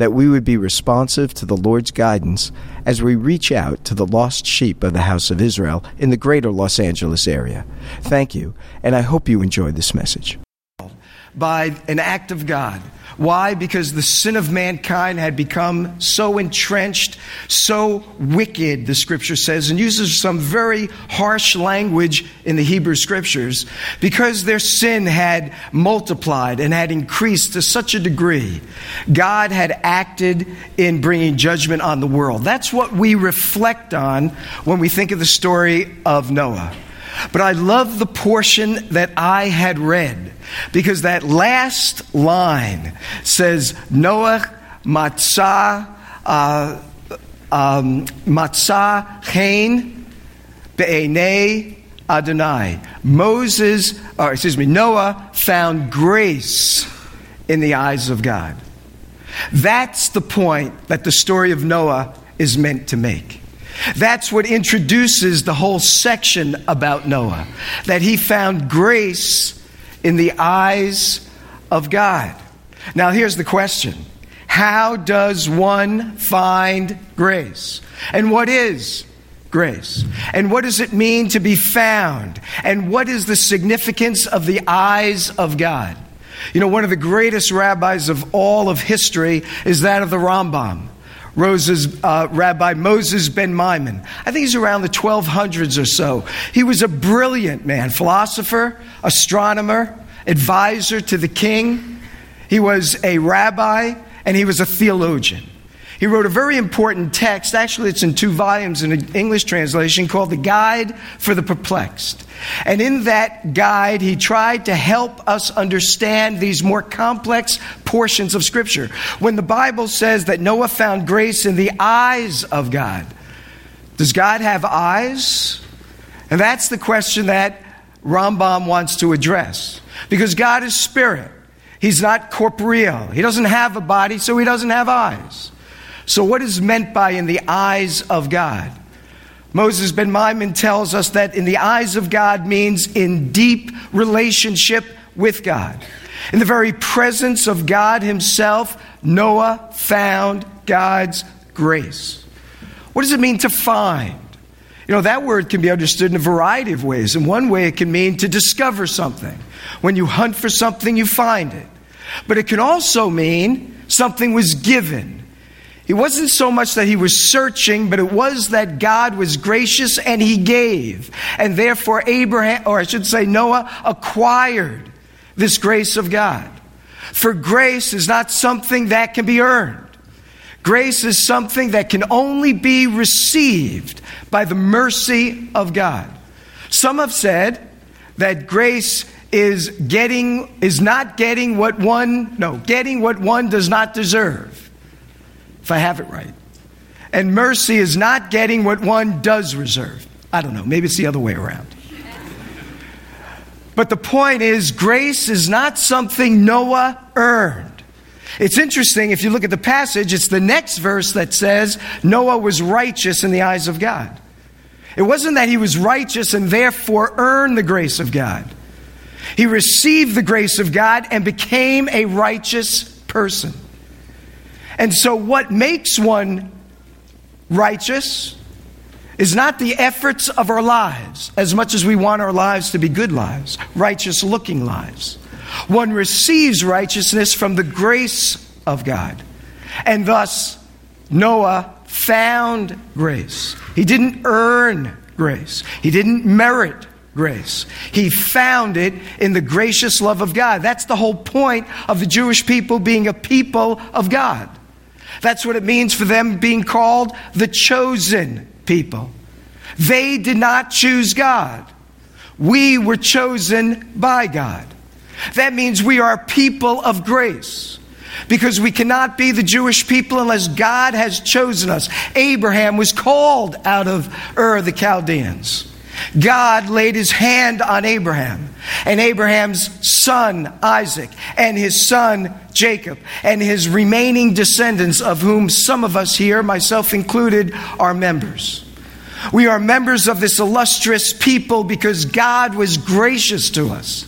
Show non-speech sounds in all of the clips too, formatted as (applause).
that we would be responsive to the Lord's guidance as we reach out to the lost sheep of the house of Israel in the greater Los Angeles area. Thank you, and I hope you enjoy this message by an act of God. Why? Because the sin of mankind had become so entrenched, so wicked, the scripture says, and uses some very harsh language in the Hebrew scriptures, because their sin had multiplied and had increased to such a degree. God had acted in bringing judgment on the world. That's what we reflect on when we think of the story of Noah. But I love the portion that I had read because that last line says, Noah matzah, uh, um, matzah chain be'enei Adonai. Moses, or excuse me, Noah found grace in the eyes of God. That's the point that the story of Noah is meant to make. That's what introduces the whole section about Noah, that he found grace in the eyes of God. Now, here's the question How does one find grace? And what is grace? And what does it mean to be found? And what is the significance of the eyes of God? You know, one of the greatest rabbis of all of history is that of the Rambam. Rose's, uh, Rabbi Moses ben Maimon. I think he's around the 1200s or so. He was a brilliant man, philosopher, astronomer, advisor to the king. He was a rabbi, and he was a theologian. He wrote a very important text. Actually, it's in two volumes in an English translation called The Guide for the Perplexed. And in that guide, he tried to help us understand these more complex portions of Scripture. When the Bible says that Noah found grace in the eyes of God, does God have eyes? And that's the question that Rambam wants to address. Because God is spirit, He's not corporeal. He doesn't have a body, so He doesn't have eyes. So, what is meant by in the eyes of God? Moses ben Maimon tells us that in the eyes of God means in deep relationship with God. In the very presence of God Himself, Noah found God's grace. What does it mean to find? You know, that word can be understood in a variety of ways. In one way, it can mean to discover something. When you hunt for something, you find it. But it can also mean something was given it wasn't so much that he was searching, but it was that God was gracious and he gave. And therefore, Abraham, or I should say, Noah, acquired this grace of God. For grace is not something that can be earned. Grace is something that can only be received by the mercy of God. Some have said that grace is getting is not getting what one no, getting what one does not deserve if I have it right. And mercy is not getting what one does reserve. I don't know, maybe it's the other way around. But the point is, grace is not something Noah earned. It's interesting, if you look at the passage, it's the next verse that says Noah was righteous in the eyes of God. It wasn't that he was righteous and therefore earned the grace of God. He received the grace of God and became a righteous person. And so, what makes one righteous is not the efforts of our lives, as much as we want our lives to be good lives, righteous looking lives. One receives righteousness from the grace of God. And thus, Noah found grace. He didn't earn grace, he didn't merit grace. He found it in the gracious love of God. That's the whole point of the Jewish people being a people of God. That's what it means for them being called the chosen people. They did not choose God. We were chosen by God. That means we are people of grace because we cannot be the Jewish people unless God has chosen us. Abraham was called out of Ur the Chaldeans. God laid his hand on Abraham and Abraham's son Isaac and his son Jacob and his remaining descendants, of whom some of us here, myself included, are members. We are members of this illustrious people because God was gracious to us.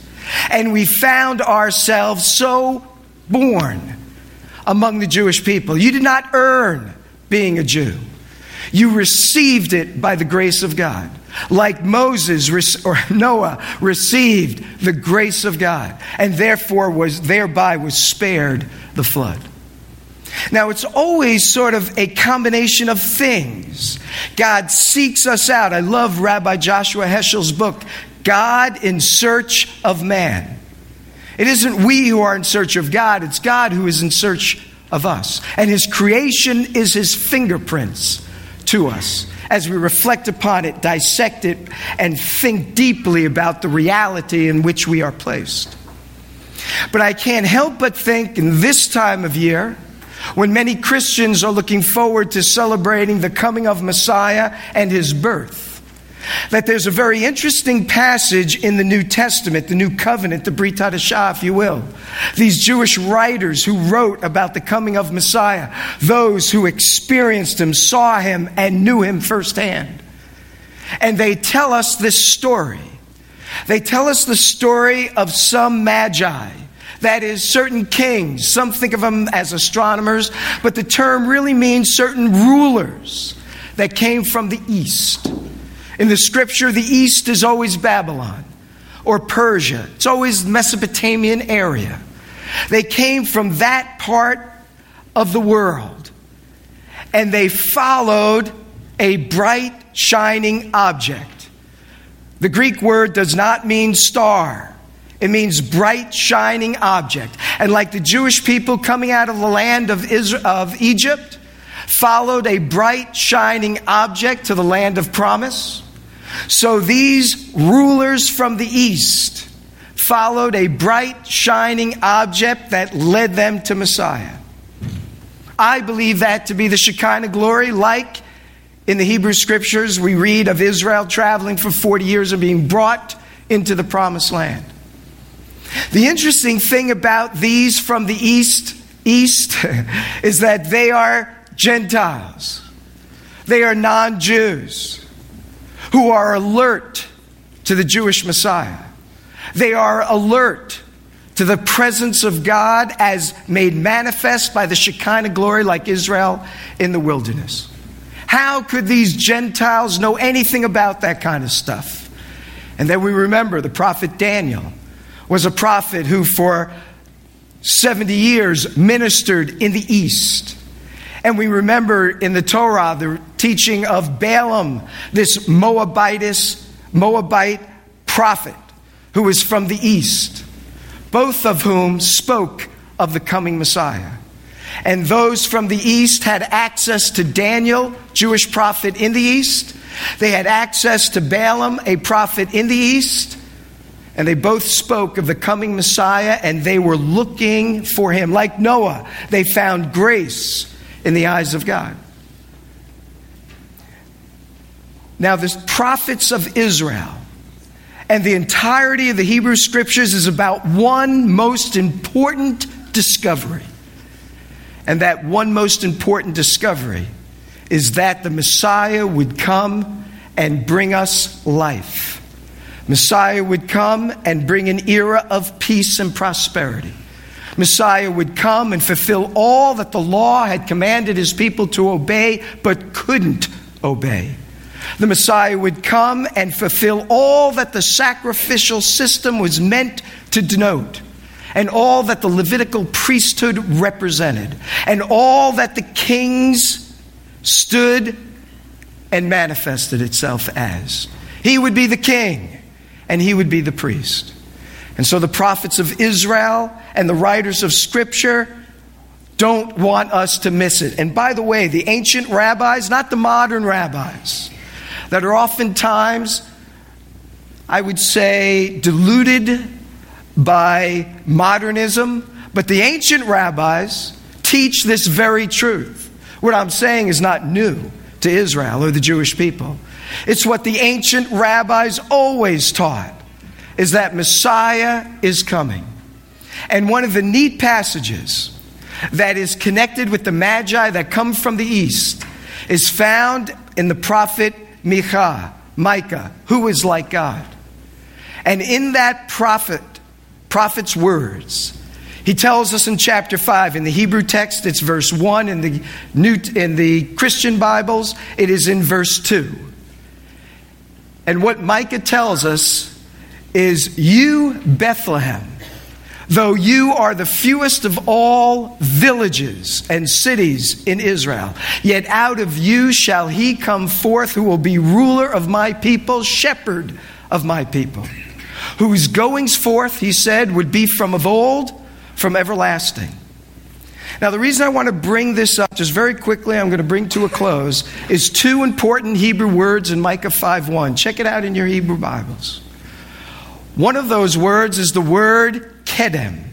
And we found ourselves so born among the Jewish people. You did not earn being a Jew, you received it by the grace of God. Like Moses or (laughs) Noah received the grace of God and therefore was thereby was spared the flood. Now, it's always sort of a combination of things. God seeks us out. I love Rabbi Joshua Heschel's book, God in Search of Man. It isn't we who are in search of God, it's God who is in search of us. And His creation is His fingerprints to us as we reflect upon it, dissect it, and think deeply about the reality in which we are placed. But I can't help but think in this time of year, when many Christians are looking forward to celebrating the coming of Messiah and his birth, that there's a very interesting passage in the New Testament, the New Covenant, the Brit Hadashah, if you will. These Jewish writers who wrote about the coming of Messiah, those who experienced him, saw him, and knew him firsthand. And they tell us this story. They tell us the story of some magi. That is, certain kings. Some think of them as astronomers, but the term really means certain rulers that came from the east. In the scripture, the east is always Babylon or Persia, it's always Mesopotamian area. They came from that part of the world and they followed a bright, shining object. The Greek word does not mean star. It means bright, shining object. And like the Jewish people coming out of the land of, Israel, of Egypt, followed a bright, shining object to the land of promise. So these rulers from the east followed a bright, shining object that led them to Messiah. I believe that to be the Shekinah glory, like in the Hebrew scriptures, we read of Israel traveling for 40 years and being brought into the promised land. The interesting thing about these from the east, east (laughs) is that they are Gentiles. They are non Jews who are alert to the Jewish Messiah. They are alert to the presence of God as made manifest by the Shekinah glory, like Israel in the wilderness. How could these Gentiles know anything about that kind of stuff? And then we remember the prophet Daniel was a prophet who, for 70 years, ministered in the east. And we remember in the Torah the teaching of Balaam, this Moabitess, Moabite prophet who was from the east, both of whom spoke of the coming Messiah. And those from the east had access to Daniel, Jewish prophet in the east. They had access to Balaam, a prophet in the east. And they both spoke of the coming Messiah and they were looking for him. Like Noah, they found grace in the eyes of God. Now, the prophets of Israel and the entirety of the Hebrew scriptures is about one most important discovery. And that one most important discovery is that the Messiah would come and bring us life. Messiah would come and bring an era of peace and prosperity. Messiah would come and fulfill all that the law had commanded his people to obey but couldn't obey. The Messiah would come and fulfill all that the sacrificial system was meant to denote, and all that the Levitical priesthood represented, and all that the kings stood and manifested itself as. He would be the king. and he would be the priest. And so the prophets of Israel and the writers of Scripture don't want us to miss it. And by the way, the ancient rabbis, not the modern rabbis, that are oftentimes, I would say, deluded by modernism, but the ancient rabbis teach this very truth. What I'm saying is not new to Israel or the Jewish people. It's what the ancient rabbis always taught is that Messiah is coming. And one of the neat passages that is connected with the Magi that come from the east is found in the prophet Micah, Micah, who is like God. And in that prophet, prophet's words, he tells us in chapter 5 in the Hebrew text it's verse 1 in the New in the Christian Bibles it is in verse 2. And what Micah tells us is you Bethlehem though you are the fewest of all villages and cities in Israel, yet out of you shall he come forth who will be ruler of my people, shepherd of my people, whose goings forth, he said, would be from of old, from everlasting. Now, the reason I want to bring this up, just very quickly, I'm going to bring to a close, is two important Hebrew words in Micah 5:1. Check it out in your Hebrew Bibles. One of those words is the word kedem,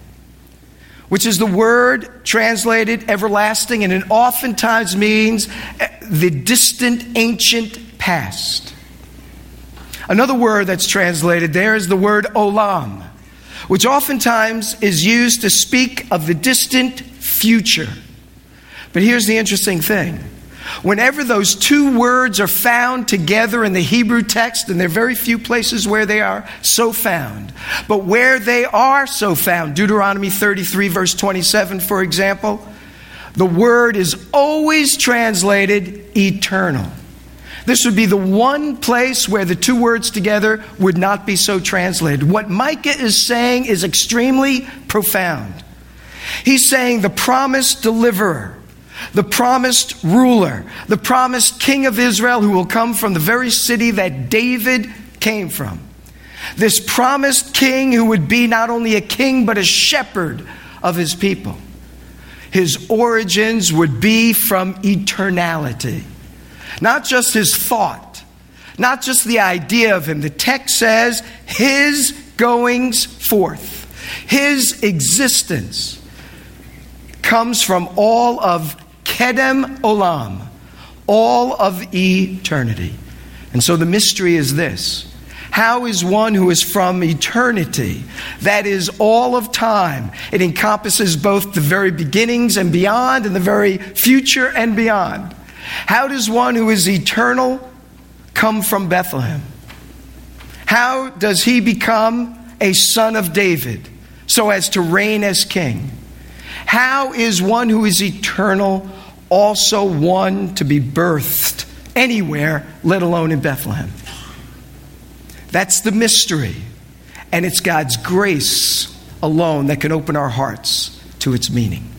which is the word translated everlasting, and it oftentimes means the distant, ancient past. Another word that's translated there is the word olam, which oftentimes is used to speak of the distant future. But here's the interesting thing Whenever those two words are found together in the Hebrew text, and there are very few places where they are so found, but where they are so found, Deuteronomy 33, verse 27, for example, the word is always translated eternal. This would be the one place where the two words together would not be so translated. What Micah is saying is extremely profound. He's saying the promised deliverer the promised ruler, the promised king of Israel who will come from the very city that David came from. This promised king who would be not only a king but a shepherd of his people. His origins would be from eternality, not just his thought, not just the idea of him. The text says his goings forth, his existence comes from all of Kedem Olam, all of eternity. And so the mystery is this How is one who is from eternity, that is all of time, it encompasses both the very beginnings and beyond, and the very future and beyond. How does one who is eternal come from Bethlehem? How does he become a son of David so as to reign as king? How is one who is eternal also one to be birthed anywhere, let alone in Bethlehem. That's the mystery. And it's God's grace alone that can open our hearts to its meaning.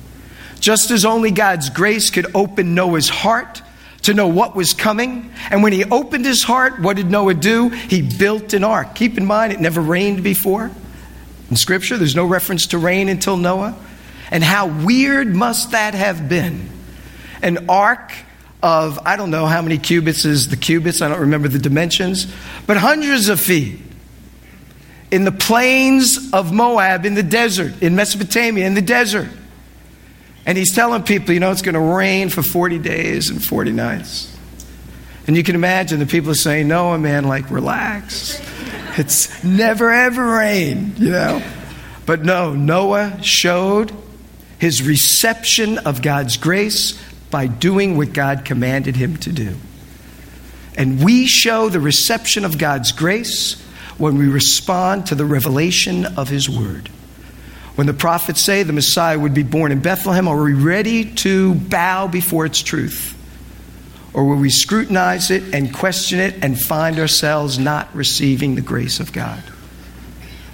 Just as only God's grace could open Noah's heart to know what was coming. And when he opened his heart, what did Noah do? He built an ark. Keep in mind, it never rained before. In Scripture, there's no reference to rain until Noah. And how weird must that have been an ark of, I don't know how many cubits is the cubits, I don't remember the dimensions, but hundreds of feet in the plains of Moab, in the desert, in Mesopotamia, in the desert. And he's telling people, you know, it's going to rain for 40 days and 40 nights. And you can imagine the people are saying, Noah, man, like, relax. It's never ever rained, you know. But no, Noah showed his reception of God's grace by doing what God commanded him to do. And we show the reception of God's grace when we respond to the revelation of his word. When the prophets say the Messiah would be born in Bethlehem, are we ready to bow before its truth? Or will we scrutinize it and question it and find ourselves not receiving the grace of God?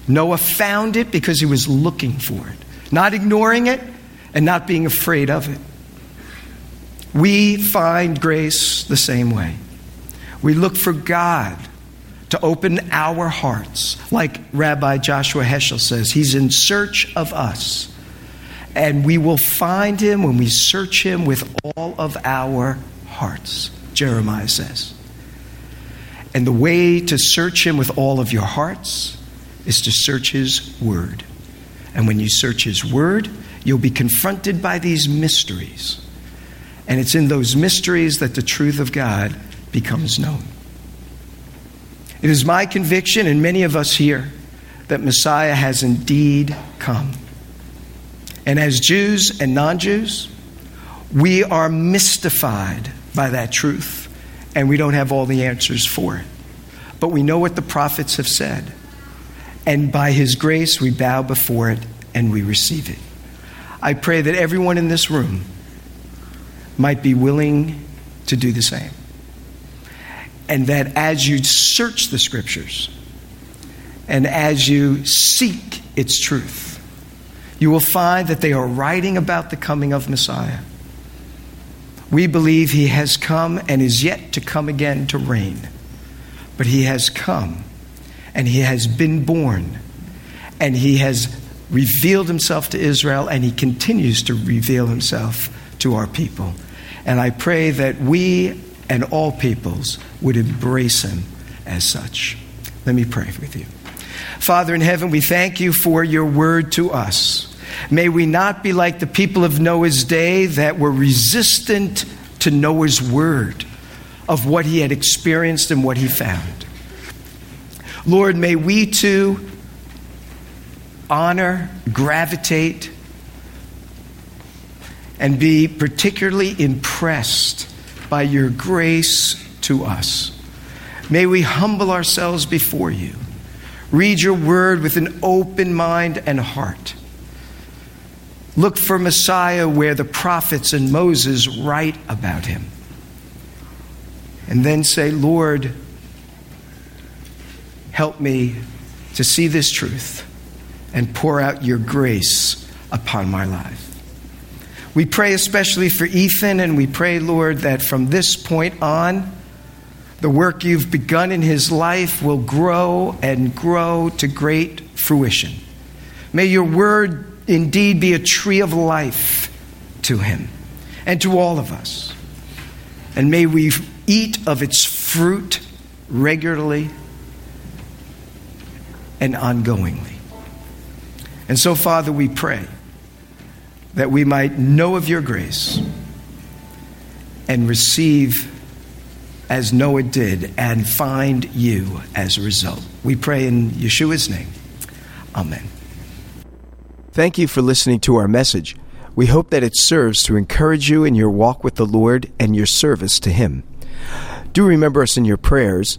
Noah found it because he was looking for it, not ignoring it and not being afraid of it. We find grace the same way. We look for God to open our hearts. Like Rabbi Joshua Heschel says, He's in search of us. And we will find Him when we search Him with all of our hearts, Jeremiah says. And the way to search Him with all of your hearts is to search His Word. And when you search His Word, you'll be confronted by these mysteries. And it's in those mysteries that the truth of God becomes known. It is my conviction, and many of us here, that Messiah has indeed come. And as Jews and non Jews, we are mystified by that truth, and we don't have all the answers for it. But we know what the prophets have said, and by His grace, we bow before it and we receive it. I pray that everyone in this room might be willing to do the same. And that as you search the scriptures and as you seek its truth, you will find that they are writing about the coming of Messiah. We believe he has come and is yet to come again to reign. But he has come and he has been born and he has revealed himself to Israel and he continues to reveal himself to our people. And I pray that we and all peoples would embrace him as such. Let me pray with you. Father in heaven, we thank you for your word to us. May we not be like the people of Noah's day that were resistant to Noah's word of what he had experienced and what he found. Lord, may we too honor, gravitate, and be particularly impressed by your grace to us. May we humble ourselves before you, read your word with an open mind and heart. Look for Messiah where the prophets and Moses write about him. And then say, Lord, help me to see this truth and pour out your grace upon my life. We pray especially for Ethan, and we pray, Lord, that from this point on, the work you've begun in his life will grow and grow to great fruition. May your word indeed be a tree of life to him and to all of us. And may we eat of its fruit regularly and ongoingly. And so, Father, we pray that we might know of your grace and receive as Noah did and find you as a result. We pray in Yeshua's name. Amen. Thank you for listening to our message. We hope that it serves to encourage you in your walk with the Lord and your service to Him. Do remember us in your prayers